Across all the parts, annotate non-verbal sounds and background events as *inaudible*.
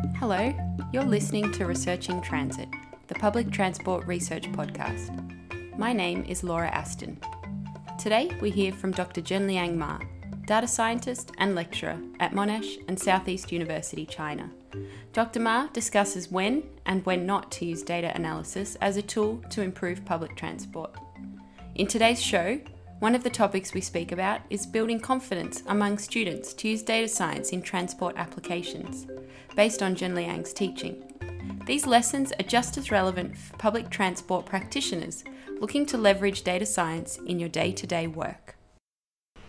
Hello, you're listening to Researching Transit, the public transport research podcast. My name is Laura Aston. Today we hear from Dr. Zhenliang Ma, data scientist and lecturer at Monash and Southeast University, China. Dr. Ma discusses when and when not to use data analysis as a tool to improve public transport. In today's show, one of the topics we speak about is building confidence among students to use data science in transport applications, based on Zhenliang's teaching. These lessons are just as relevant for public transport practitioners looking to leverage data science in your day to day work.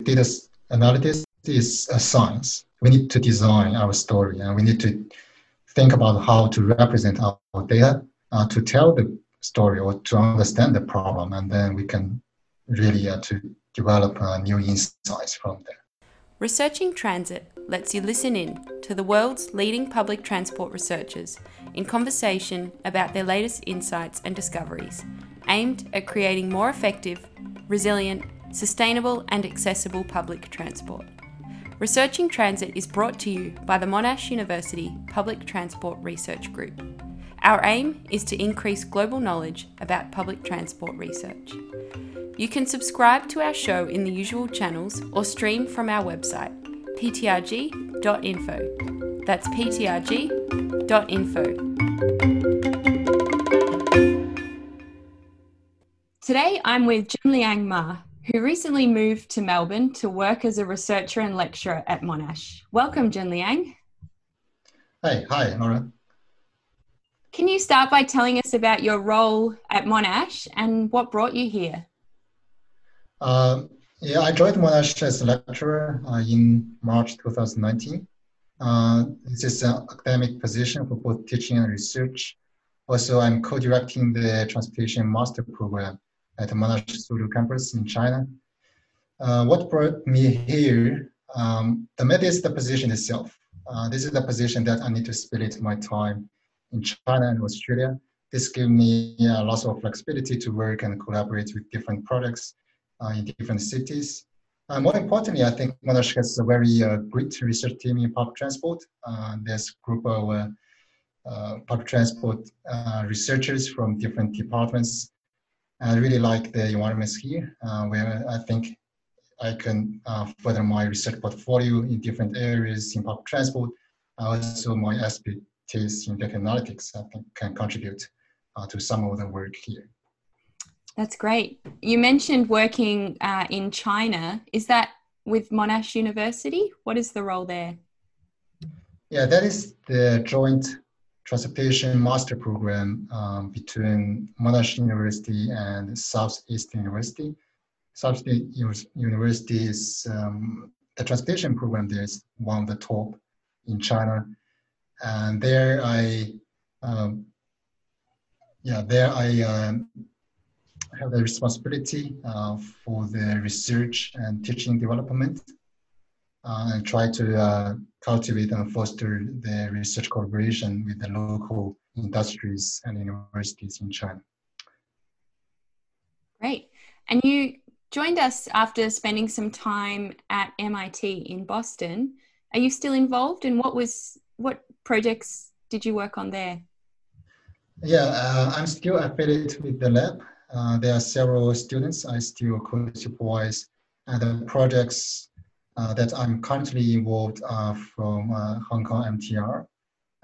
Data analysis is a science. We need to design our story and we need to think about how to represent our data uh, to tell the story or to understand the problem, and then we can really uh, to develop new insights from there. Researching Transit lets you listen in to the world's leading public transport researchers in conversation about their latest insights and discoveries, aimed at creating more effective, resilient, sustainable, and accessible public transport. Researching Transit is brought to you by the Monash University Public Transport Research Group. Our aim is to increase global knowledge about public transport research. You can subscribe to our show in the usual channels or stream from our website, ptrg.info. That's ptrg.info. Today I'm with Zhenliang Ma, who recently moved to Melbourne to work as a researcher and lecturer at Monash. Welcome, Zhenliang. Hey, hi, Nora. Can you start by telling us about your role at Monash and what brought you here? Uh, yeah, I joined Monash as a lecturer uh, in March 2019. Uh, this is an academic position for both teaching and research. Also, I'm co-directing the Transportation Master Program at the Monash Suzhou campus in China. Uh, what brought me here, um, the main is the position itself. Uh, this is the position that I need to split my time in China and Australia. This gives me uh, lots of flexibility to work and collaborate with different projects uh, in different cities. Uh, more importantly, I think Monash has a very uh, great research team in public transport. Uh, there's a group of uh, uh, public transport researchers from different departments I really like the environments here, uh, where I think I can uh, further my research portfolio in different areas in public transport. Also, my expertise in data analytics, I think, can contribute uh, to some of the work here. That's great. You mentioned working uh, in China. Is that with Monash University? What is the role there? Yeah, that is the joint transportation master program um, between Monash University and Southeast University. Southeast University is um, the transportation program there is one of the top in China, and there I, um, yeah, there I um, have the responsibility uh, for the research and teaching development uh, and try to uh, cultivate and foster the research collaboration with the local industries and universities in China. Great. And you joined us after spending some time at MIT in Boston. Are you still involved? And what was what projects did you work on there? Yeah, uh, I'm still affiliated with the lab. Uh, there are several students I still co-supervise, and the projects uh, that I'm currently involved uh, from uh, Hong Kong MTR.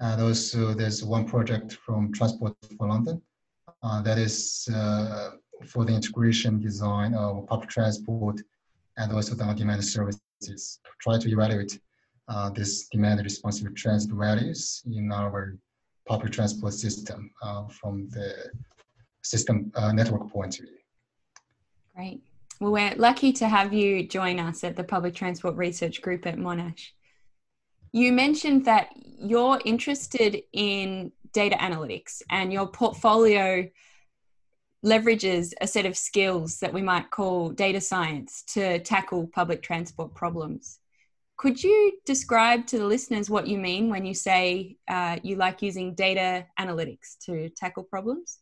And also there's one project from Transport for London that is for the integration design of public transport and also the on-demand services to try to evaluate uh, this demand responsive transit values in our public transport system uh, from the system uh, network point of view. Great. Well, we're lucky to have you join us at the Public Transport Research Group at Monash. You mentioned that you're interested in data analytics and your portfolio leverages a set of skills that we might call data science to tackle public transport problems. Could you describe to the listeners what you mean when you say uh, you like using data analytics to tackle problems?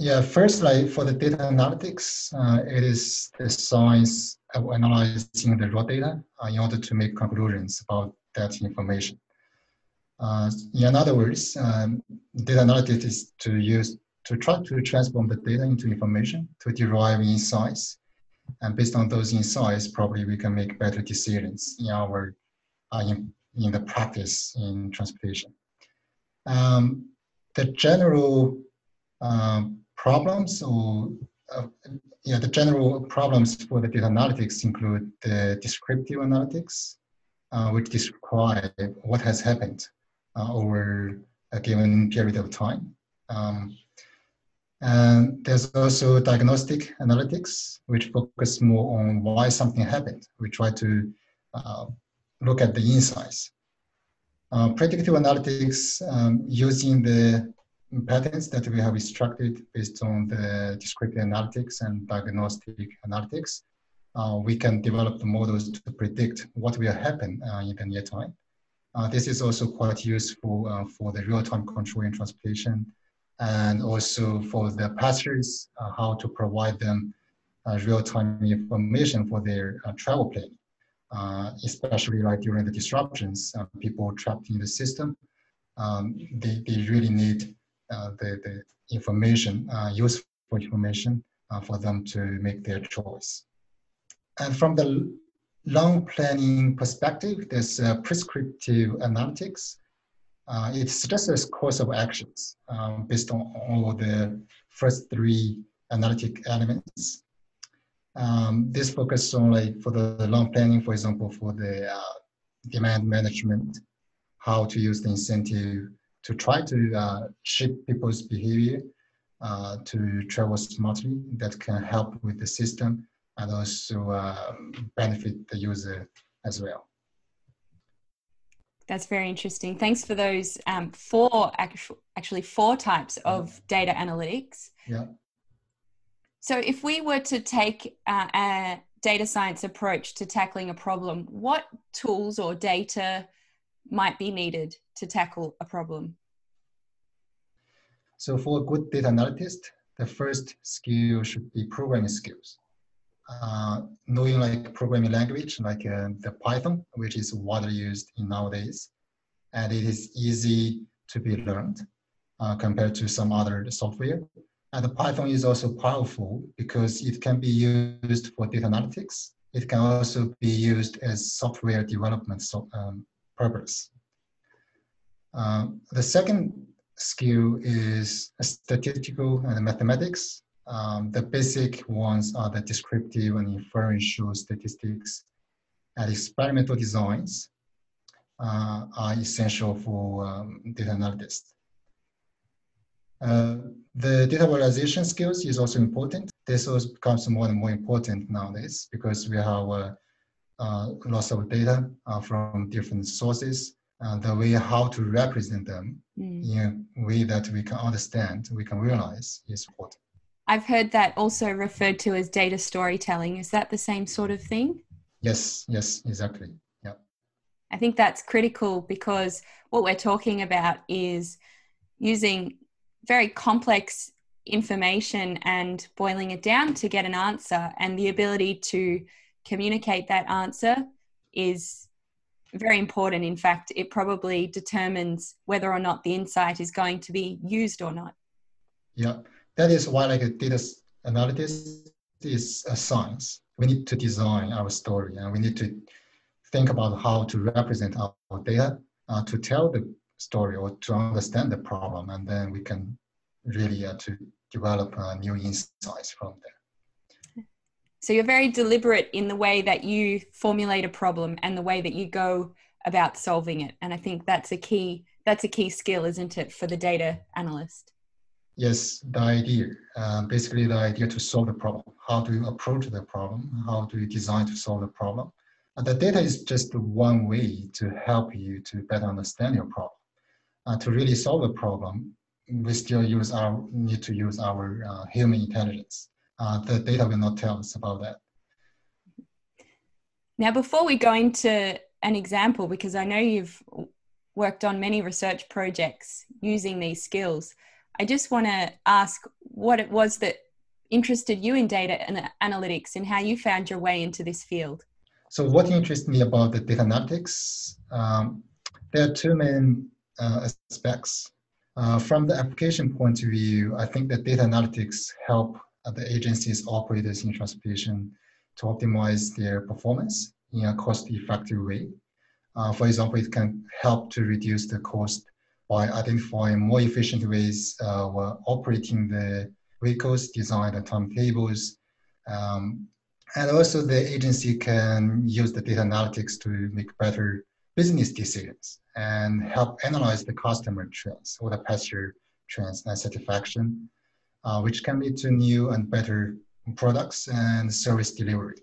Yeah, first, for the data analytics, uh, it is the science of analyzing the raw data uh, in order to make conclusions about that information. Uh, in other words, um, data analytics is to use to try to transform the data into information to derive insights. And based on those insights, probably we can make better decisions in our uh, in, in the practice in transportation. Um, the general um, problems or uh, the general problems for the data analytics include the descriptive analytics, uh, which describe what has happened uh, over a given period of time. Um, and there's also diagnostic analytics, which focus more on why something happened. We try to uh, look at the insights. Uh, predictive analytics um, using the patterns that we have extracted based on the descriptive analytics and diagnostic analytics. Uh, we can develop the models to predict what will happen uh, in the near time. Uh, this is also quite useful uh, for the real-time control in transportation and also for the passengers, uh, how to provide them uh, real-time information for their travel plan, especially like during the disruptions, people trapped in the system, um, they, they really need the, the information, useful information for them to make their choice. And from the long planning perspective, there's prescriptive analytics, uh, it's just a course of actions um, based on all the first three analytic elements. Um, this focuses on like for the long planning, for example, for the uh, demand management, how to use the incentive to try to uh, shape people's behavior uh, to travel smartly that can help with the system and also uh, benefit the user as well. That's very interesting. Thanks for those um, four actual, actually four types of data analytics. Yeah. So if we were to take uh, a data science approach to tackling a problem, what tools or data might be needed to tackle a problem? So for a good data analyst, the first skill should be programming skills. Uh, knowing like programming language like uh, the Python, which is widely used in nowadays, and it is easy to be learned uh, compared to some other software. And the Python is also powerful because it can be used for data analytics. It can also be used as software development so, um, purpose. Um, the second skill is statistical and mathematics. Um, the basic ones are the descriptive and inferential statistics and experimental designs uh, are essential for um, data analysts. Uh, the data visualization skills is also important. This also becomes more and more important nowadays because we have uh, uh, lots of data uh, from different sources. And the way how to represent them mm. in a way that we can understand, we can realize is important. I've heard that also referred to as data storytelling. Is that the same sort of thing? Yes, yes, exactly. Yeah. I think that's critical because what we're talking about is using very complex information and boiling it down to get an answer and the ability to communicate that answer is very important in fact it probably determines whether or not the insight is going to be used or not yeah that is why like data analysis is a science. We need to design our story and we need to think about how to represent our, data uh, to tell the story or to understand the problem and then we can really uh, to develop uh, new insights from there. So you're very deliberate in the way that you formulate a problem and the way that you go about solving it. And I think that's a key that's a key skill, isn't it, for the data analyst? Yes, the idea. Uh, basically, the idea to solve the problem. How do you approach the problem? How do you design to solve the problem? And the data is just one way to help you to better understand your problem. Uh, to really solve a problem, we still use our need to use our uh, human intelligence. Uh, the data will not tell us about that. Now, before we go into an example, because I know you've worked on many research projects using these skills, I just want to ask what it was that interested you in data and analytics and how you found your way into this field. So, what interests me about the data analytics? Um, there are two main uh, aspects. Uh, from the application point of view, I think that data analytics help the agencies operators in transportation to optimize their performance in a cost-effective way. Uh, for example, it can help to reduce the cost by identifying more efficient ways of uh, operating the vehicles, design the timetables, um, and also the agency can use the data analytics to make better business decisions and help analyze the customer trends or the passenger trends and satisfaction, uh, which can lead to new and better products and service delivery.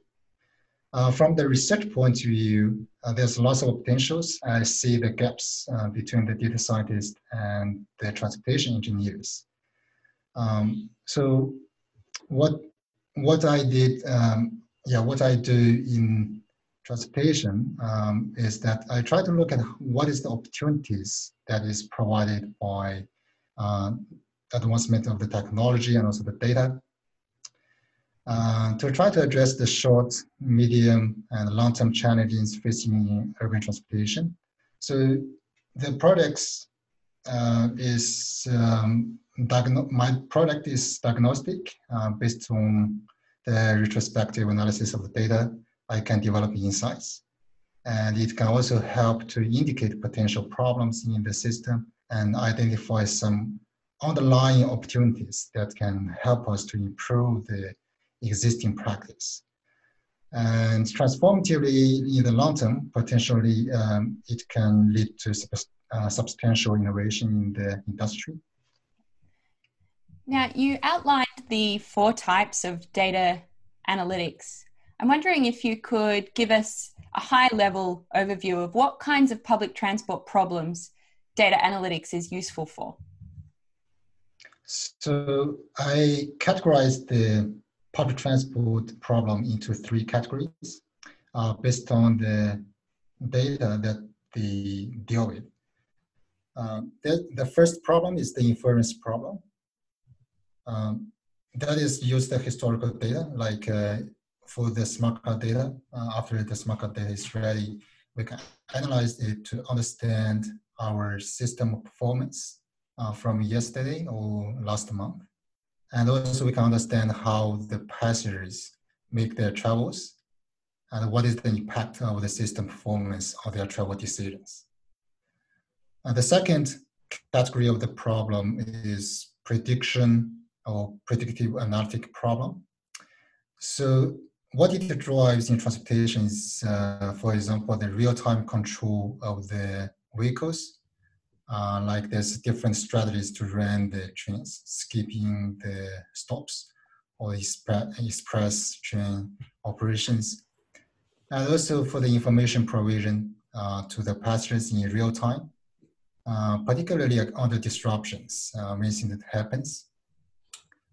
Uh, from the research point of view, uh, there's lots of potentials. I see the gaps uh, between the data scientists and the transportation engineers. Um, so what what I did, um, yeah, what I do in transportation um, is that I try to look at what is the opportunities that is provided by uh, advancement of the technology and also the data uh, to try to address the short, medium, and long-term challenges facing urban transportation. So the products uh, is um, my product is diagnostic uh, based on the retrospective analysis of the data. I can develop insights, and it can also help to indicate potential problems in the system and identify some underlying opportunities that can help us to improve the existing practice. And transformatively, in the long term, potentially um, it can lead to uh, substantial innovation in the industry. Now, you outlined the four types of data analytics. I'm wondering if you could give us a high level overview of what kinds of public transport problems data analytics is useful for. So, I categorize the public transport problem into three categories uh, based on the data that they deal with. Uh, the, the first problem is the inference problem. Um, that is use the historical data, like uh, for the smart card data. Uh, after the smart card data is ready, we can analyze it to understand our system performance uh, from yesterday or last month. And also we can understand how the passengers make their travels and what is the impact of the system performance on their travel decisions. And the second category of the problem is prediction or predictive analytic problem. So what it drives in transportation is, uh, for example, the real-time control of the vehicles. Uh, like there's different strategies to run the trains, skipping the stops or express train operations. And also for the information provision uh, to the passengers in real time, uh, particularly under disruptions, uh, when incident happens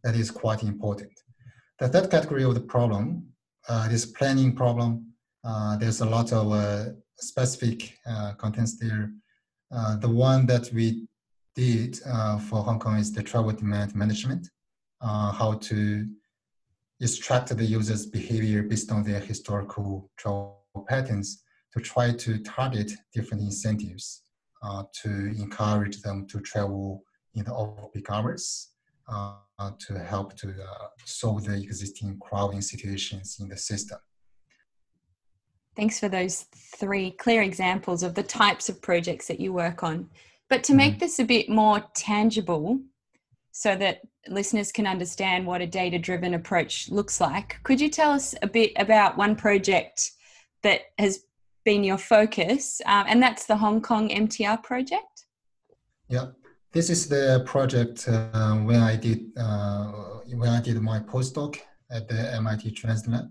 that is quite important. The third category of the problem, uh, this planning problem, uh, there's a lot of uh, specific uh, contents there. Uh, the one that we did uh, for Hong Kong is the travel demand management, how to extract the user's behavior based on their historical travel patterns to try to target different incentives to encourage them to travel in the off-peak hours uh, to help to uh, solve the existing crowding situations in the system. Thanks for those three clear examples of the types of projects that you work on. But to make mm-hmm. this a bit more tangible, so that listeners can understand what a data driven approach looks like, could you tell us a bit about one project that has been your focus, um, and that's the Hong Kong MTR project? Yeah, this is the project uh, when I did uh, when I did my postdoc at the MIT TransLab.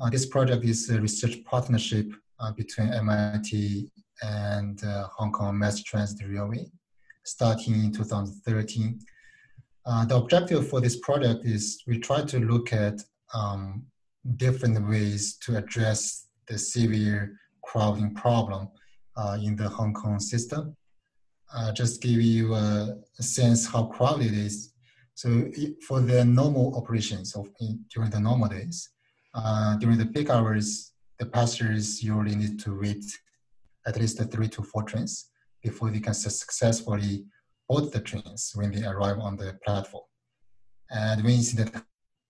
Uh, this project is a research partnership uh, between MIT and uh, Hong Kong Mass Transit Railway, starting in 2013. Uh, the objective for this project is we try to look at um, different ways to address the severe crowding problem in the Hong Kong system uh, just give you a, sense how crowded it is. So for the normal operations of during the normal days, uh, during the peak hours, the passengers usually need to wait at least three to four trains before they can successfully board the trains when they arrive on the platform. And when incident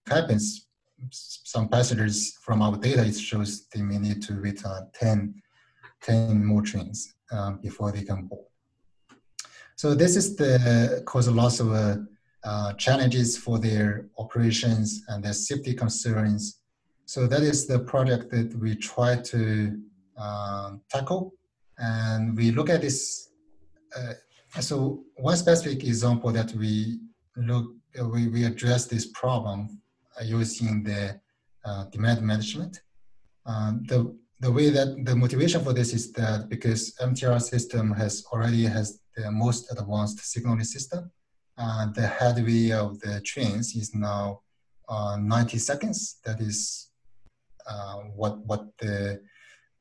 happens, some passengers from our data, it shows they may need to wait uh, 10, 10 more trains um, before they can board. So this is the cause a lot of uh, uh, challenges for their operations and their safety concerns. So that is the project that we try to uh, tackle. And we look at this. Uh, so one specific example that we look, we, we address this problem uh, using the uh, demand management. Um, the the way that the motivation for this is that because MTR system has already has the most advanced signaling system, uh, the headway of the trains is now uh, 90 seconds. That is uh, what what the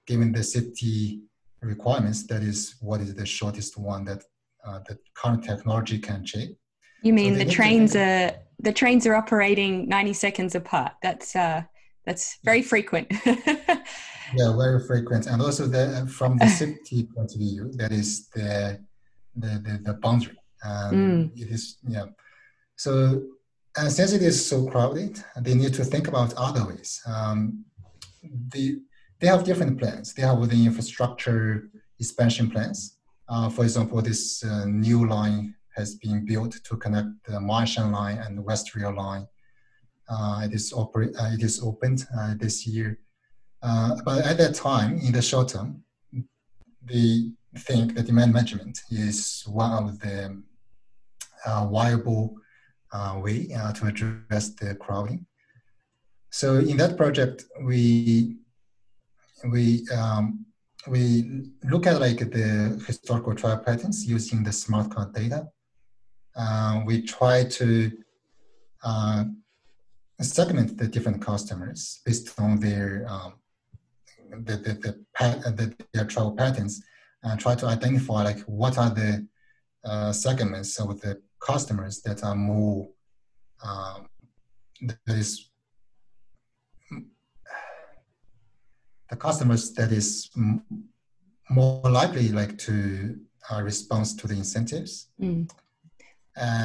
given the safety requirements. That is what is the shortest one that uh, the current technology can achieve. You mean so the trains are the trains are operating 90 seconds apart? That's uh, that's very frequent. *laughs* yeah, very frequent, and also the from the safety *laughs* point of view, that is the the the, the boundary. Um, mm. It is yeah. So and since it is so crowded, they need to think about other ways. Um, they they have different plans. They have the infrastructure expansion plans. Uh, for example, this uh, new line has been built to connect the Ma On Shan line and the West Rail line. Uh, it is operate. Uh, it is opened uh, this year. Uh, but at that time, in the short term, they think that demand management is one of the viable way to address the crowding. So in that project, we we um, we look at like the historical travel patterns using the smart card data. Uh, we try to uh, segment the different customers based on their um, the, the, the, the, their travel patterns and try to identify like what are the uh, segments of the customers that are more um, that is the customers that is more likely like to uh, respond to the incentives. Mm.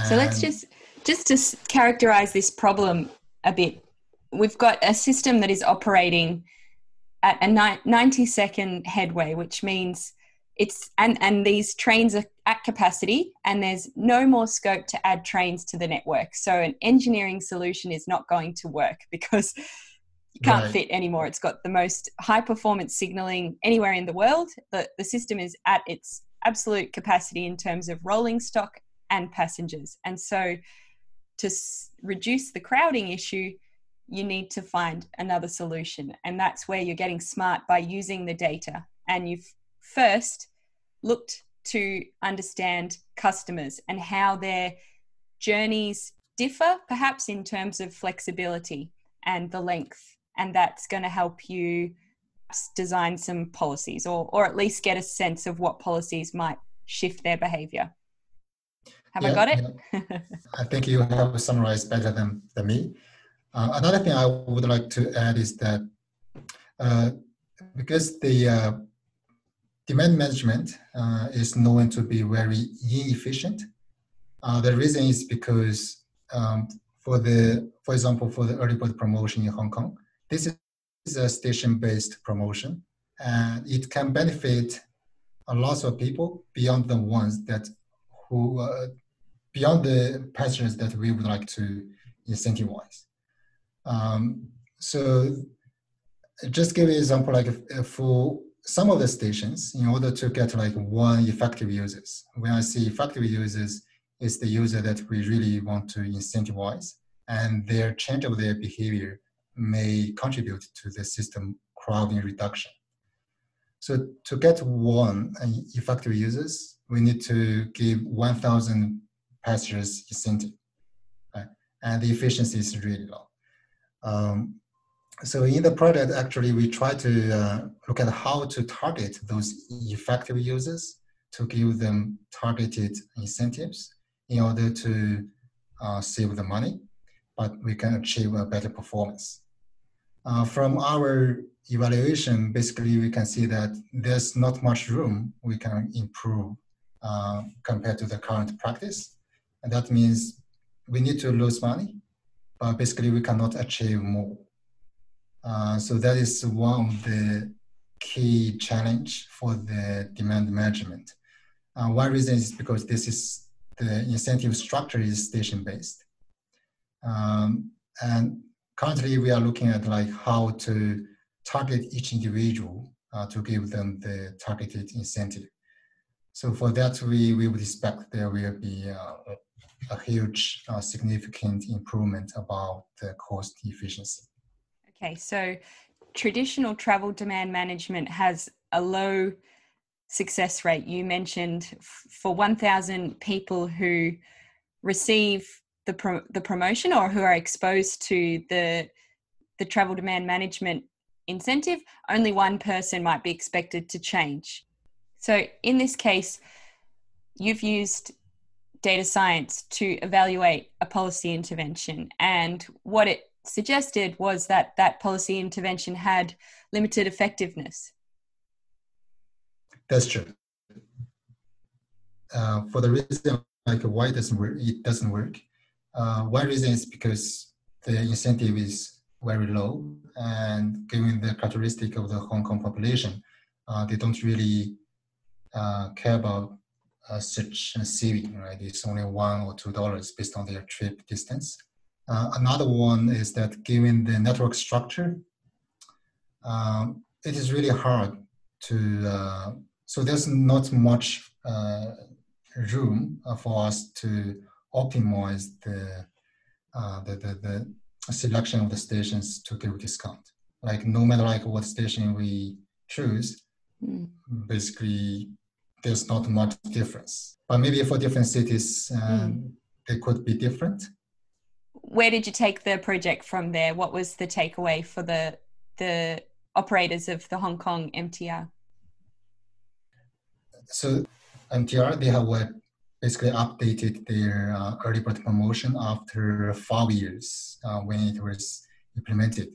so let's just just to characterize this problem a bit. We've got a system that is operating at a 90 second headway, which means it's and and these trains are at capacity and there's no more scope to add trains to the network so an engineering solution is not going to work *laughs* because you can't right. fit anymore. It's got the most high performance signaling anywhere in the world. The, the system is at its absolute capacity in terms of rolling stock and passengers. And so to s- reduce the crowding issue you need to find another solution. And that's where you're getting smart by using the data. And you've first looked to understand customers and how their journeys differ, perhaps in terms of flexibility and the length. And that's going to help you design some policies or, or at least get a sense of what policies might shift their behavior. Have yeah, I got it? Yeah. *laughs* I think you have summarized better than, than me. Uh, another thing I would like to add is that uh, because the uh, demand management uh, is known to be very inefficient. Uh, the reason is because um, for the, for example, for the early bird promotion in Hong Kong, this is a station-based promotion, and it can benefit a lot of people beyond the ones that who uh, beyond the passengers that we would like to incentivize. Um, so just give an example, like for some of the stations in order to get like one effective users. When I see effective users, is the user that we really want to incentivize and their change of their behavior may contribute to the system crowding reduction. So to get one effective users, we need to give 1,000 passengers incentive, right? and the efficiency is really low. Um, so in the project, actually, we try to uh, look at how to target those effective users to give them targeted incentives in order to uh, save the money, but we can achieve a better performance. Uh, from our evaluation, basically, we can see that there's not much room we can improve uh, compared to the current practice. And that means we need to lose money, but basically we cannot achieve more. Uh, so that is one of the key challenge for the demand management. Uh, one reason is because this is the incentive structure is station based. Um, and currently we are looking at like how to target each individual uh, to give them the targeted incentive. So for that, we, we would expect there will be uh, a huge, uh, significant improvement about the cost efficiency. Okay, so traditional travel demand management has a low success rate. You mentioned for 1,000 people who receive the pro- the promotion or who are exposed to the the travel demand management incentive, only one person might be expected to change. So in this case, you've used data science to evaluate a policy intervention, and what it suggested was that that policy intervention had limited effectiveness. That's true. Uh, for the reason like why doesn't work, it doesn't work. Uh, one reason is because the incentive is very low, and given the characteristic of the Hong Kong population, uh, they don't really uh, care about uh, such a saving. Right, it's only one or two dollars based on their trip distance. Uh, another one is that given the network structure, um, it is really hard to, uh, so there's not much room for us to optimize the, uh, the, the, the, selection of the stations to give discount. Like no matter like what station we choose, mm. basically there's not much difference. But maybe for different cities, mm. they could be different where did you take the project from there? What was the takeaway for the the operators of the Hong Kong MTR? So MTR they have uh, basically updated their uh, early bird promotion after five years uh, when it was implemented.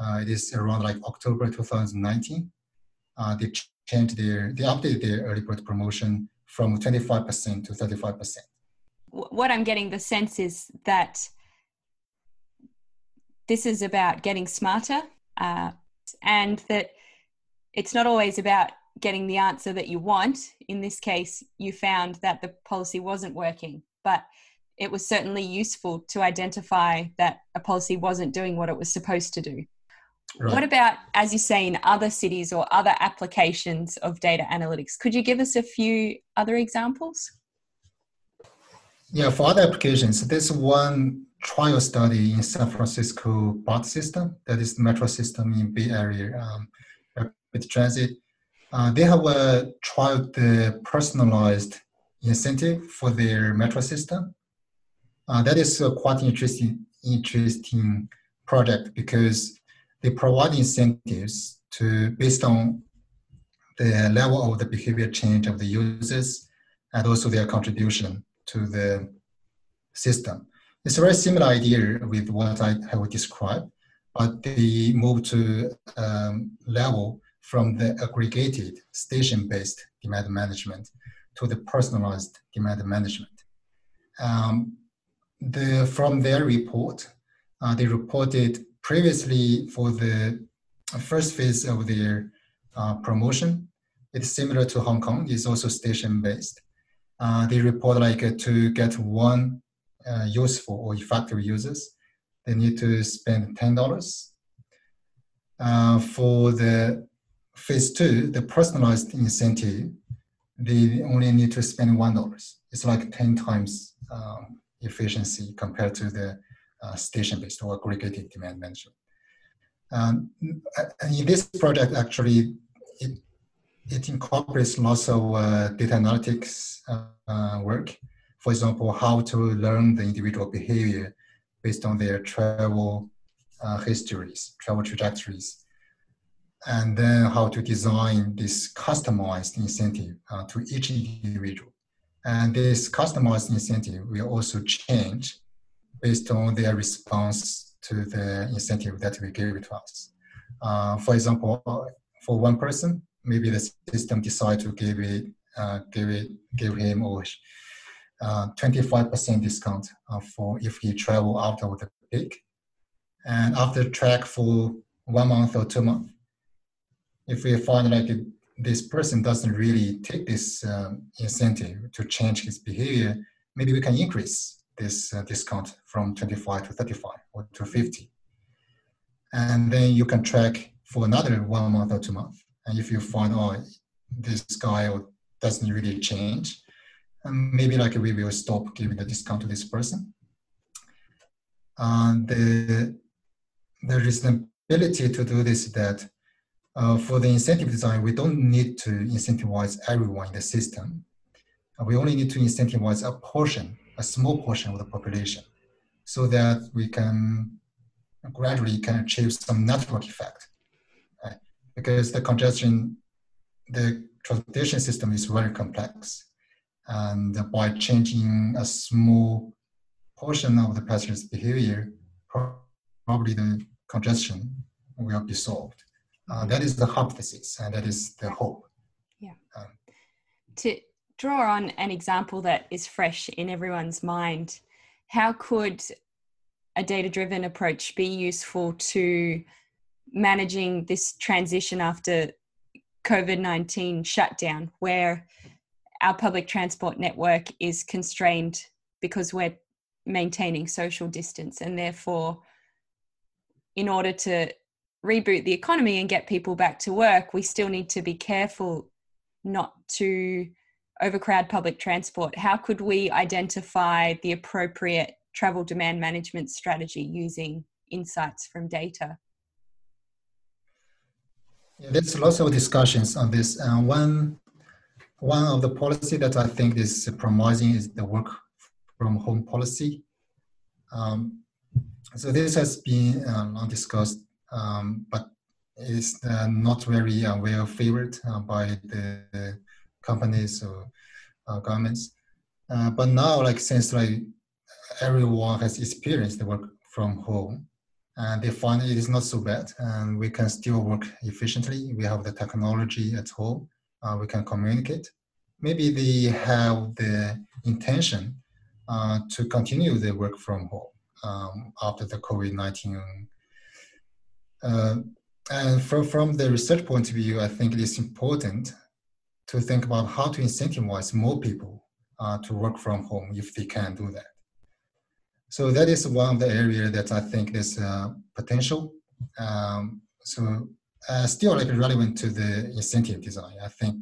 Uh, it is around like October 2019. Uh, they changed their they updated their early bird promotion from 25% to 35%. What I'm getting the sense is that this is about getting smarter uh, and that it's not always about getting the answer that you want. In this case, you found that the policy wasn't working, but it was certainly useful to identify that a policy wasn't doing what it was supposed to do. Right. What about, as you say, in other cities or other applications of data analytics? Could you give us a few other examples? Yeah, for other applications, there's one trial study in San Francisco BART system, that is the metro system in Bay Area um, rapid transit. Uh, they have uh, tried the personalized incentive for their metro system. Uh, that is a quite interesting, interesting project because they provide incentives to based on the level of the behavior change of the users and also their contribution to the system. It's a very similar idea with what I have described, but they move to um, level from the aggregated station-based demand management to the personalized demand management. Um, the, from their report, uh, they reported previously for the first phase of their uh, promotion, it's similar to Hong Kong, it's also station-based. Uh, they report like uh, to get one uh, useful or effective users, they need to spend $10. Uh, for the phase two, the personalized incentive, they only need to spend $1. It's like 10 times um, efficiency compared to the uh, station-based or aggregated demand management. Um, in this project, actually, it, it incorporates lots of uh, data analytics uh, work for example, how to learn the individual behavior based on their travel uh, histories, travel trajectories, and then how to design this customized incentive uh, to each individual. And this customized incentive will also change based on their response to the incentive that we gave to us. Uh, for example, for one person, maybe the system decide to give it uh, give it give him or 25% discount for if he travel of the peak. And after track for one month or two months, if we find like this person doesn't really take this um, incentive to change his behavior, maybe we can increase this uh, discount from 25 to 35 or to 50. And then you can track for another one month or two months. And if you find, oh, this guy doesn't really change, um, maybe like we will stop giving the discount to this person. Uh, the, the reasonability to do this is that uh, for the incentive design, we don't need to incentivize everyone in the system. Uh, we only need to incentivize a portion, a small portion of the population, so that we can gradually can achieve some network effect. Right? Because the congestion, the transportation system is very complex. And by changing a small portion of the passenger's behavior, probably the congestion will be solved. Uh, that is the hypothesis, and that is the hope. Yeah. Um, to draw on an example that is fresh in everyone's mind, how could a data driven approach be useful to managing this transition after COVID 19 shutdown, where our public transport network is constrained because we're maintaining social distance and therefore in order to reboot the economy and get people back to work, we still need to be careful not to overcrowd public transport. How could we identify the appropriate travel demand management strategy using insights from data? Yeah, there's lots of discussions on this. One, one of the policy that I think is promising is the work from home policy. Um, so this has been uh, long discussed um, but is uh, not very uh, well favored uh, by the companies or uh, governments. Uh, but now, like since like everyone has experienced the work from home, and they find it is not so bad, and we can still work efficiently. We have the technology at home. Uh, we can communicate. Maybe they have the intention to continue the work from home um, after the COVID nineteen uh, and from, from the research point of view, I think it is important to think about how to incentivize more people uh, to work from home if they can do that. So that is one of the areas that I think there's uh, potential. Um, so uh, still like relevant to the incentive design. I think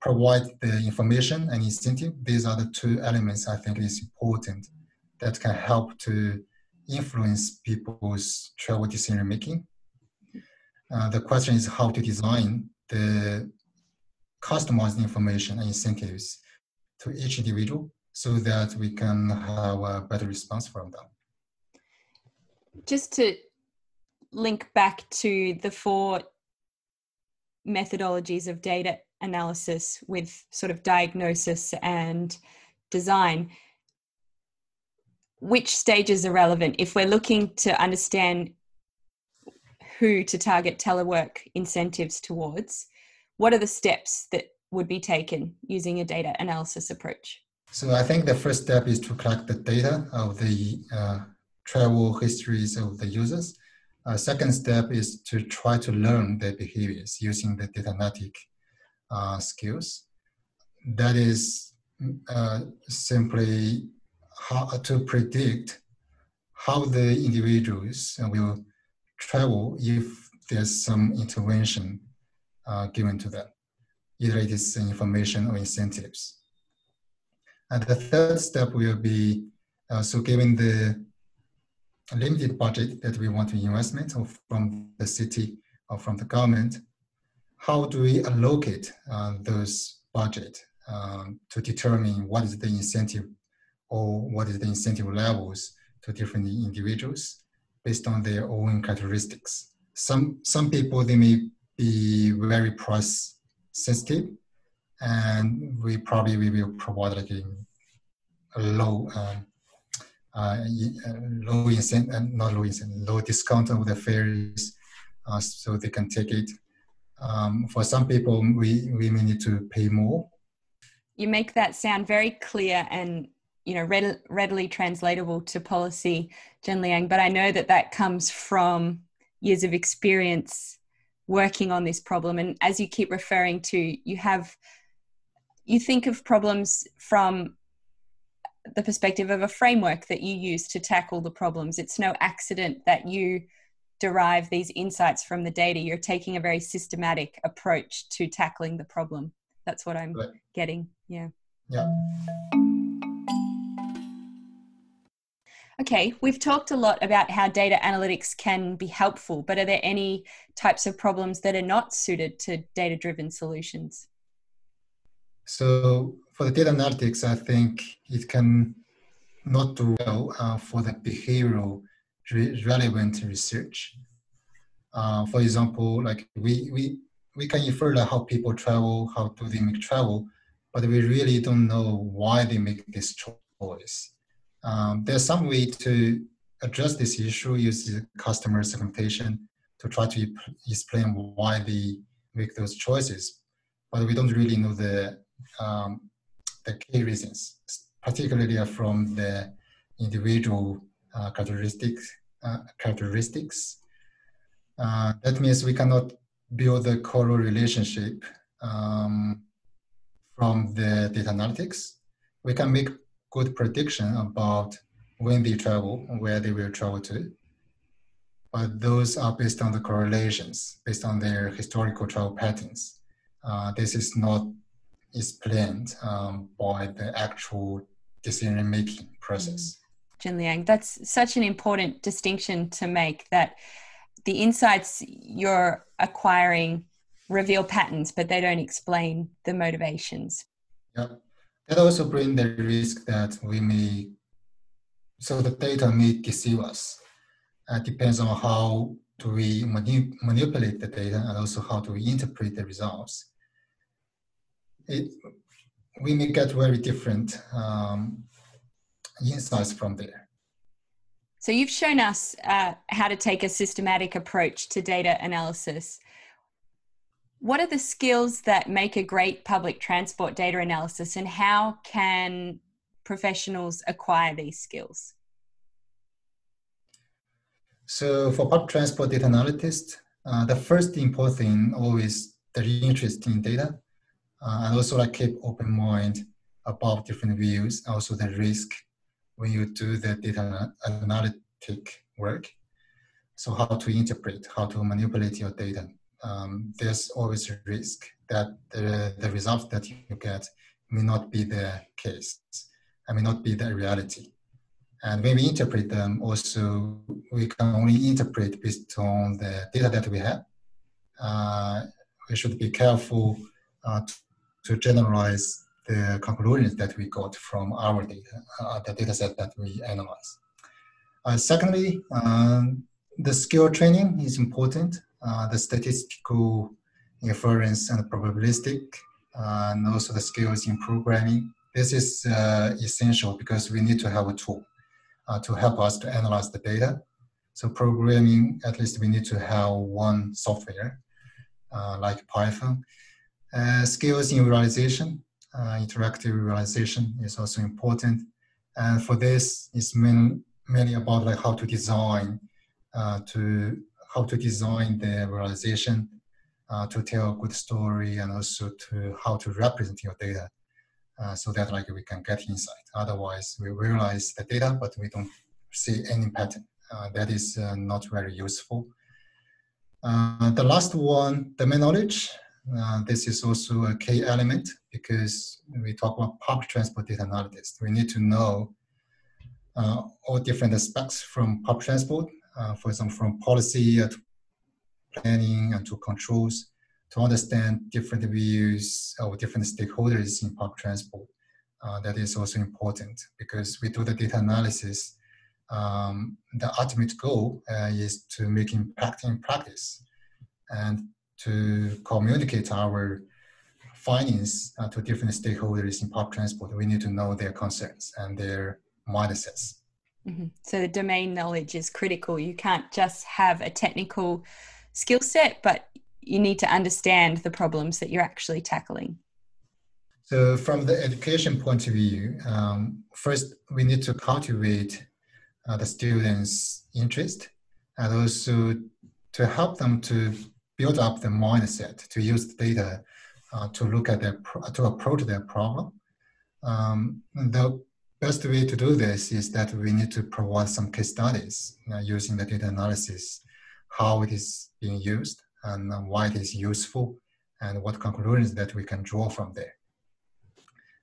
provide the information and incentive. These are the two elements I think is important that can help to influence people's travel decision making uh, the question is how to design the customized information and incentives to each individual so that we can have a better response from them. Just to link back to the four methodologies of data analysis with sort of diagnosis and design, which stages are relevant if we're looking to understand who to target telework incentives towards, what are the steps that would be taken using a data analysis approach? So I think the first step is to collect the data of the uh, travel histories of the users. Uh, second step is to try to learn their behaviors using the data analytic uh, skills. That is uh, simply how to predict how the individuals will travel if there's some intervention uh, given to them, either it is information or incentives. And the third step will be, uh, so given the limited budget that we want to investment from the city or from the government, how do we allocate uh, those budget um, to determine what is the incentive or what is the incentive levels to different individuals based on their own characteristics. Some some people they may be very price sensitive, and we probably we will provide like a, low um, uh, low incentive, uh, not low incentive, low discount of the fares, uh, so they can take it. Um, for some people, we we may need to pay more. you make that sound very clear and you know read, readily translatable to policy Zhenliang but i know that that comes from years of experience working on this problem. And as you keep referring to you have you think of problems from the perspective of a framework that you use to tackle the problems. It's no accident that you derive these insights from the data. You're taking a very systematic approach to tackling the problem. That's what i'm right. getting. Yeah. Yeah Okay, we've talked a lot about how data analytics can be helpful, but are there any types of problems that are not suited to data driven solutions? So, for the data analytics, I think it can not do well uh, for the behavioral re- relevant research. Uh, for example, like we, we, we can infer like how people travel, how do they make travel, but we really don't know why they make this choice. Um, there's some way to address this issue using customer segmentation to try to explain why they make those choices, but we don't really know the um, the key reasons, particularly from the individual uh, characteristics. Uh, characteristics. Uh, that means we cannot build a causal relationship um, from the data analytics. We can make good prediction about when they travel and where they will travel to. But those are based on the correlations, based on their historical travel patterns. Uh, this is not explained um, by the actual decision making process. Zhenliang, that's such an important distinction to make that the insights you're acquiring reveal patterns, but they don't explain the motivations. Yep. That also bring the risk that we may, so the data may deceive us. Uh, depends on how do we mani- manipulate the data and also how do we interpret the results. It, we may get very different um, insights from there. So you've shown us uh, how to take a systematic approach to data analysis. What are the skills that make a great public transport data analysis, and how can professionals acquire these skills? So, for public transport data analysts, uh, the first important thing always the interest in data, uh, and also like keep open mind about different views, also the risk when you do the data analytic work. So, how to interpret, how to manipulate your data um, there's always a risk that the, the results that you get may not be the case and may not be the reality. And when we interpret them, also, we can only interpret based on the data that we have. Uh, we should be careful uh, to, to, generalize the conclusions that we got from our data, uh, the data set that we analyze. Uh, secondly, um, the skill training is important. Uh, the statistical inference and probabilistic, uh, and also the skills in programming. This is uh, essential because we need to have a tool uh, to help us to analyze the data. So programming, at least we need to have one software uh, like Python. skills in visualization, interactive visualization is also important. And for this, it's mainly, mainly about like how to design to how to design the visualization uh, to tell a good story and also to how to represent your data uh, so that like we can get insight. Otherwise, we realize the data, but we don't see any pattern. Uh, that is uh, not very useful. Uh, the last one, domain knowledge. Uh, this is also a key element because we talk about public transport data analysis. We need to know all different aspects from public transport for example, from policy to planning and to controls to understand different views of different stakeholders in public transport. Uh, that is also important because we do the data analysis. Um, the ultimate goal uh, is to make impact in practice and to communicate our findings uh, to different stakeholders in public transport. We need to know their concerns and their mindsets. Mm-hmm. So the domain knowledge is critical. You can't just have a technical skill set, but you need to understand the problems that you're actually tackling. So from the education point of view, um, first we need to cultivate uh, the students' interest and also to help them to build up the mindset to use the data uh, to look at their to approach their problem. Um, the best way to do this is that we need to provide some case studies uh, using the data analysis, how it is being used and why it is useful, and what conclusions that we can draw from there.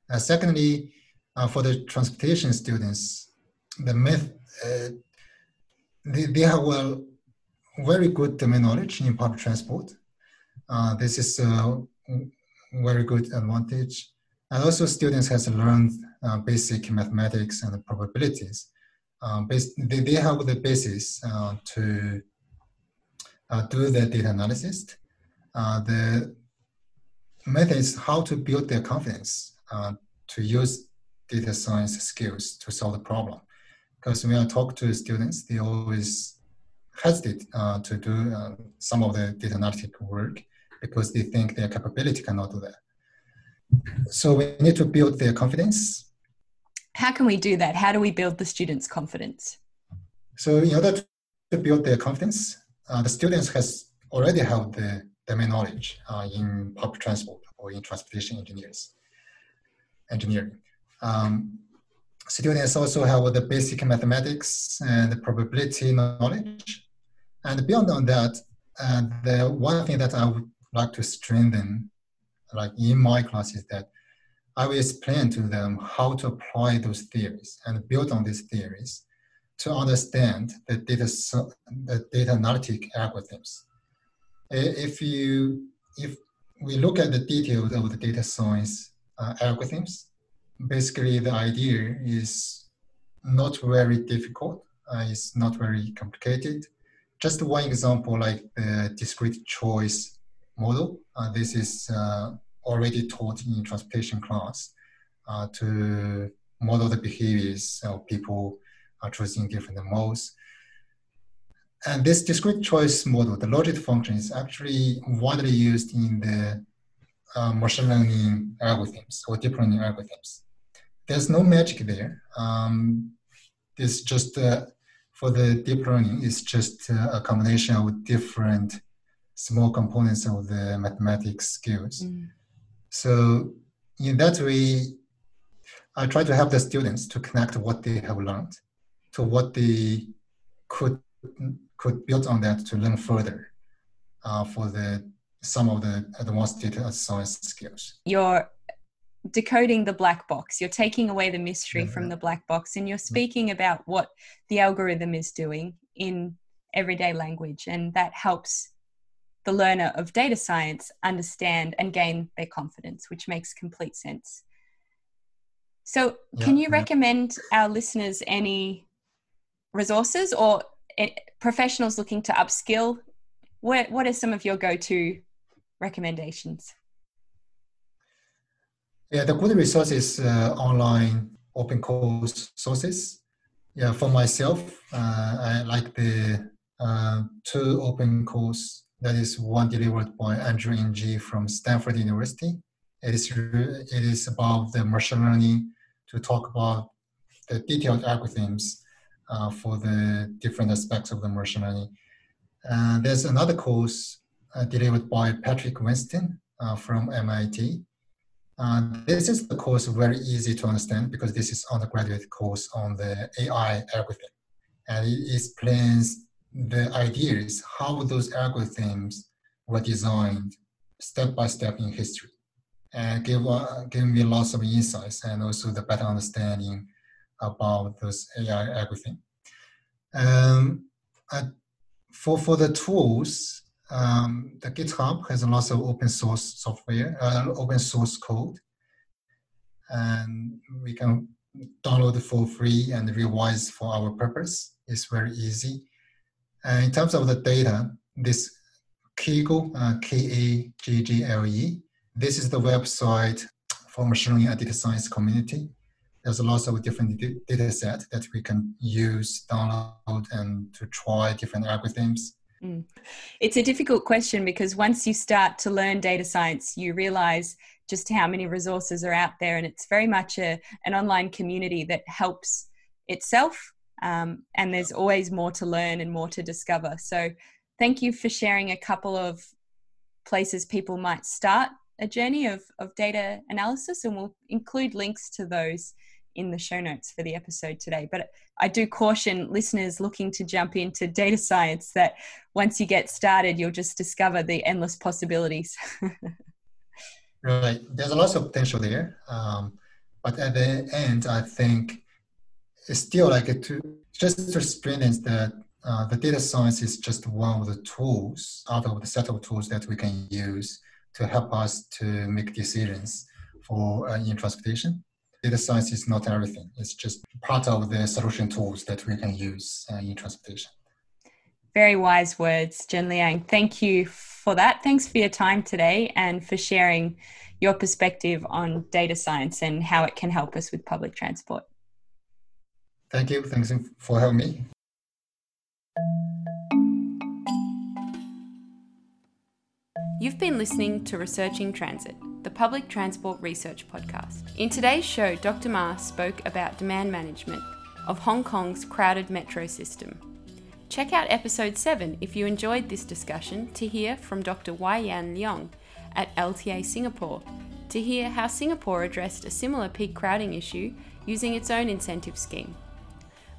Uh, secondly, uh, for the transportation students, the myth, uh, they, they have well, very good domain knowledge in public transport. Uh, this is a very good advantage. And also students has learned uh, basic mathematics and probabilities. Um, they, they have the basis uh, to do the data analysis. the method is how to build their confidence uh, to use data science skills to solve the problem. Because when I talk to students, they always hesitate uh, to do uh, some of the data analytic work because they think their capability cannot do that. So we need to build their confidence. How can we do that? How do we build the students' confidence? So in order to build their confidence, uh, the students has already have the domain knowledge uh, in public transport or in transportation engineers engineering. Um, students also have the basic mathematics and the probability knowledge. And beyond on that, uh, the one thing that I would like to strengthen, like in my class, is that I will explain to them how to apply those theories and build on these theories to understand the data, the data analytic algorithms. If you, if we look at the details of the data science uh, algorithms. Basically, the idea is not very difficult. Uh, it's not very complicated. Just one example, like the discrete choice model. Uh, this is uh, already taught in transportation class uh, to model the behaviors of people choosing different modes. And this discrete choice model, the logit function, is actually widely used in the uh, machine learning algorithms or deep learning algorithms. There's no magic there. Um, it's just uh, for the deep learning, it's just uh, a combination of different small components of the mathematics skills. Mm. So in that way, I try to help the students to connect what they have learned to what they could could build on that to learn further uh, for the some of the advanced data science skills. You're decoding the black box. You're taking away the mystery mm-hmm. from the black box and you're speaking about what the algorithm is doing in everyday language. And that helps the learner of data science understand and gain their confidence, which makes complete sense. So, yeah, can you yeah. recommend our listeners any resources or professionals looking to upskill? What, what are some of your go to recommendations? Yeah, the good resources, uh, online open course sources. Yeah, for myself, uh, I like the uh, two open course. That is one delivered by Andrew Ng from Stanford University. It is it is about the machine learning to talk about the detailed algorithms uh, for the different aspects of the machine learning. Uh, there's another course uh, delivered by Patrick Winston uh, from MIT. Uh, this is the course very easy to understand because this is undergraduate course on the AI algorithm. And it explains the ideas, how those algorithms were designed step by step in history and give, uh, me lots of insights and also the better understanding about those AI algorithm. Um, for, for the tools, um, the GitHub has lots of open source software, uh, open source code, and we can download for free and revise for our purpose. It's very easy. In terms of the data, this Kaggle, uh, K-A-G-G-L-E, this is the website for machine learning and data science community. There's lots of different data set that we can use, download, and to try different algorithms Mm. It's a difficult question because once you start to learn data science, you realize just how many resources are out there. And it's very much a, an online community that helps itself. Um, and there's always more to learn and more to discover. So thank you for sharing a couple of places people might start a journey of, of data analysis. And we'll include links to those in the show notes for the episode today. But I do caution listeners looking to jump into data science that once you get started, you'll just discover the endless possibilities. *laughs* right. There's a lot of potential there. Um, but at the end, I think still like to just to experience that uh, the data science is just one of the tools out of the set of tools that we can use to help us to make decisions for uh, in transportation data science is not everything. It's just part of the solution tools that we can use uh, in transportation. Very wise words, Zhenliang. Thank you for that. Thanks for your time today and for sharing your perspective on data science and how it can help us with public transport. Thank you. Thanks for having me. You've been listening to Researching Transit the Public Transport Research Podcast. In today's show, Dr. Ma spoke about demand management of Hong Kong's crowded metro system. Check out episode 7 if you enjoyed this discussion to hear from Dr. Wai Yan Leong at LTA Singapore to hear how Singapore addressed a similar peak crowding issue using its own incentive scheme.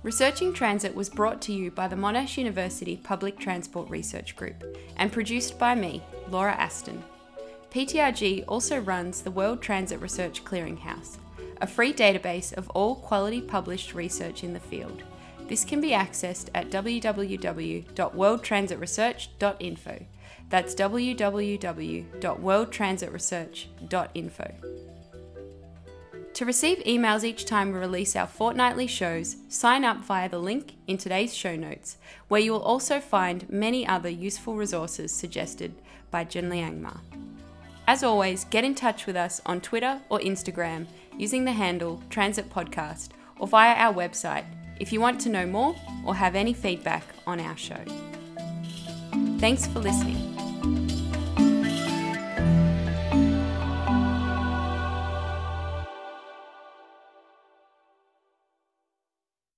Researching Transit was brought to you by the Monash University Public Transport Research Group and produced by me, Laura Aston. PTRG also runs the World Transit Research Clearinghouse, a free database of all quality published research in the field. This can be accessed at www.worldtransitresearch.info. That's www.worldtransitresearch.info. To receive emails each time we release our fortnightly shows, sign up via the link in today's show notes, where you will also find many other useful resources suggested by Zhenliang Ma. As always, get in touch with us on Twitter or Instagram using the handle Transit Podcast or via our website if you want to know more or have any feedback on our show. Thanks for listening.